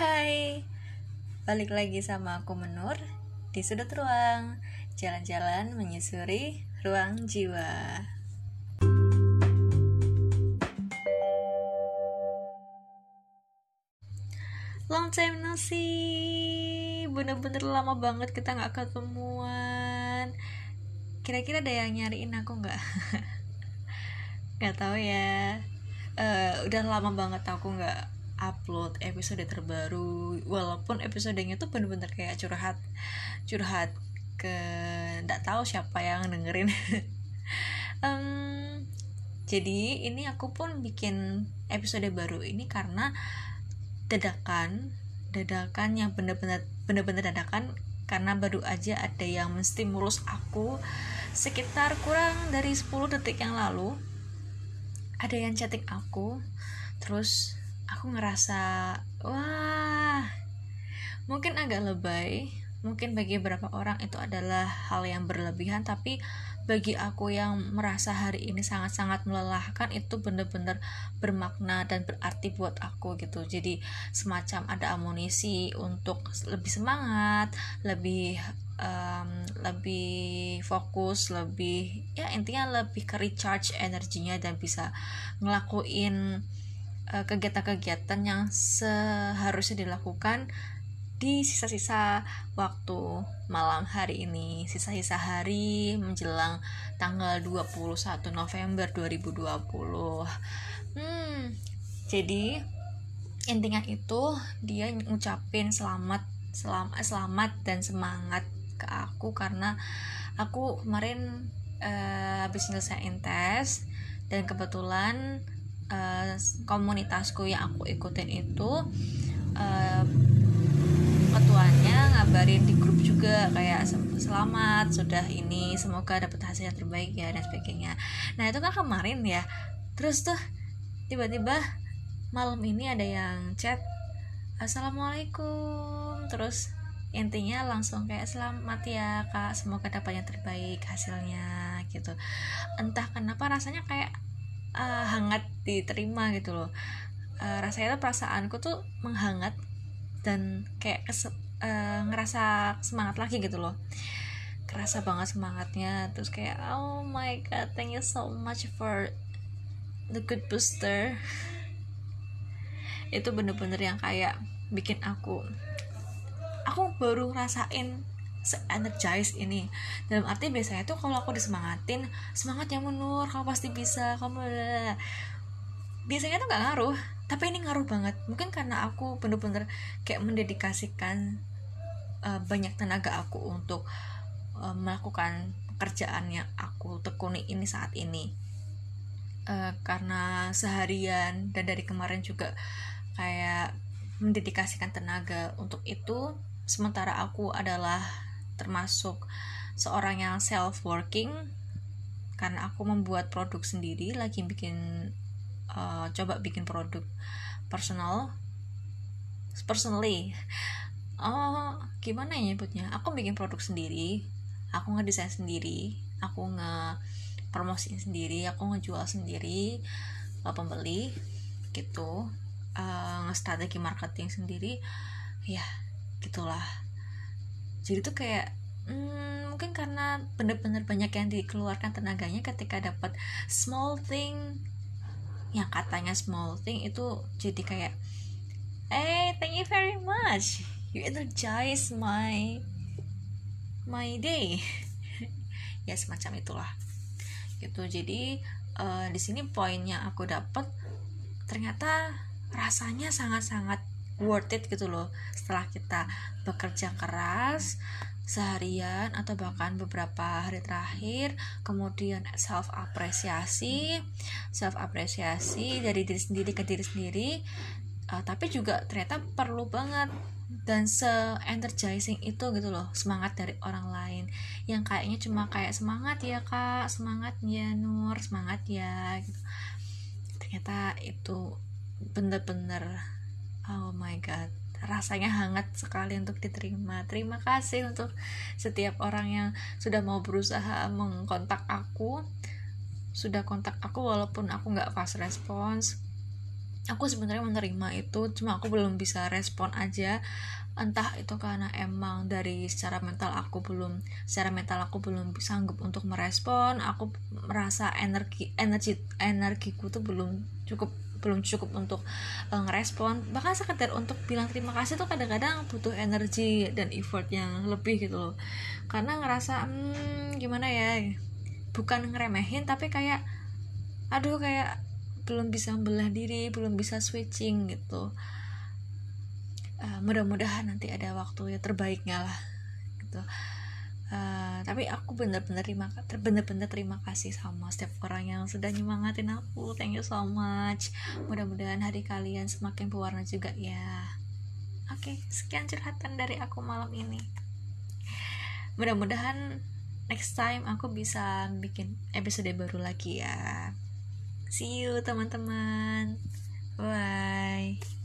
Hai, balik lagi sama aku Menur di sudut ruang, jalan-jalan menyusuri ruang jiwa. Long time no see, bener-bener lama banget kita nggak ketemuan. Kira-kira ada yang nyariin aku nggak? Gak tahu ya. Uh, udah lama banget aku nggak upload episode terbaru walaupun episodenya tuh bener-bener kayak curhat curhat ke nggak tahu siapa yang dengerin. Um, jadi ini aku pun bikin episode baru ini karena dadakan dadakan yang bener-bener bener-bener dadakan karena baru aja ada yang menstimulus aku sekitar kurang dari 10 detik yang lalu. Ada yang chatting aku terus aku ngerasa wah mungkin agak lebay. Mungkin bagi beberapa orang itu adalah hal yang berlebihan tapi bagi aku yang merasa hari ini sangat-sangat melelahkan itu bener-bener bermakna dan berarti buat aku gitu. Jadi semacam ada amunisi untuk lebih semangat lebih um, lebih fokus lebih ya intinya lebih ke recharge energinya dan bisa ngelakuin kegiatan-kegiatan yang seharusnya dilakukan di sisa-sisa waktu malam hari ini. Sisa-sisa hari menjelang tanggal 21 November 2020 hmm, jadi intinya itu dia ngucapin selamat selamat selamat dan semangat ke aku karena aku kemarin uh, habis nyelesain tes dan kebetulan uh, komunitasku yang aku ikutin itu uh, ketuanya ngabarin di grup juga kayak selamat sudah ini semoga dapat hasil yang terbaik ya dan sebagainya. Nah itu kan kemarin ya terus tuh tiba-tiba malam ini ada yang chat assalamualaikum terus intinya langsung kayak selamat ya kak semoga dapat yang terbaik hasilnya gitu. Entah kenapa rasanya kayak uh, hangat diterima gitu loh. Uh, rasanya tuh perasaanku tuh menghangat dan kayak uh, ngerasa semangat lagi gitu loh. Kerasa banget semangatnya terus kayak oh my god thank you so much for the good booster. Itu bener-bener yang kayak bikin aku aku baru rasain se-energize ini. Dalam arti biasanya tuh kalau aku disemangatin semangat ya menur kamu pasti bisa kamu biasanya tuh nggak ngaruh tapi ini ngaruh banget. Mungkin karena aku bener-bener kayak mendedikasikan uh, banyak tenaga aku untuk uh, melakukan pekerjaan yang aku tekuni ini saat ini. Uh, karena seharian dan dari kemarin juga kayak mendedikasikan tenaga untuk itu sementara aku adalah termasuk seorang yang self working karena aku membuat produk sendiri lagi bikin uh, coba bikin produk personal personally. Oh gimana ya nyebutnya? Aku bikin produk sendiri aku ngedesain sendiri aku nge promosiin sendiri aku ngejual sendiri uh, pembeli gitu. Uh, nge-strategi marketing sendiri ya gitulah jadi tuh kayak hmm, mungkin karena bener-bener banyak yang dikeluarkan tenaganya ketika dapat small thing. Yang katanya small thing itu jadi kayak eh hey, thank you very much. You energize my my day. Ya semacam itulah. Gitu. Jadi uh, di sini poinnya aku dapat ternyata rasanya sangat-sangat worth it gitu loh setelah kita bekerja keras seharian atau bahkan beberapa hari terakhir kemudian self apresiasi self apresiasi dari diri sendiri ke diri sendiri uh, tapi juga ternyata perlu banget dan se energizing itu gitu loh semangat dari orang lain. Yang kayaknya cuma kayak semangat ya kak semangat ya Nur semangat ya gitu. Ternyata itu bener-bener oh my god rasanya hangat sekali untuk diterima. Terima kasih untuk setiap orang yang sudah mau berusaha mengkontak aku. Sudah kontak aku walaupun aku nggak fast response. Aku sebenarnya menerima itu cuma aku belum bisa respon aja. Entah itu karena emang dari secara mental aku belum secara mental aku belum sanggup untuk merespon. Aku merasa energi energi energiku tuh belum cukup belum cukup untuk uh, ngerespon. Bahkan sekedar untuk bilang terima kasih tuh kadang-kadang butuh energi dan effort yang lebih gitu loh. Karena ngerasa hmm, gimana ya bukan ngeremehin tapi kayak aduh kayak belum bisa membelah diri belum bisa switching gitu. Uh, mudah-mudahan nanti ada waktu ya terbaiknya lah gitu uh, tapi aku bener-bener terima bener-bener terima kasih sama setiap orang yang sudah nyemangatin aku. Thank you so much. Mudah-mudahan hari kalian semakin berwarna juga ya. Oke okay, sekian curhatan dari aku malam ini. Mudah-mudahan next time aku bisa bikin episode baru lagi ya. See you teman-teman. Bye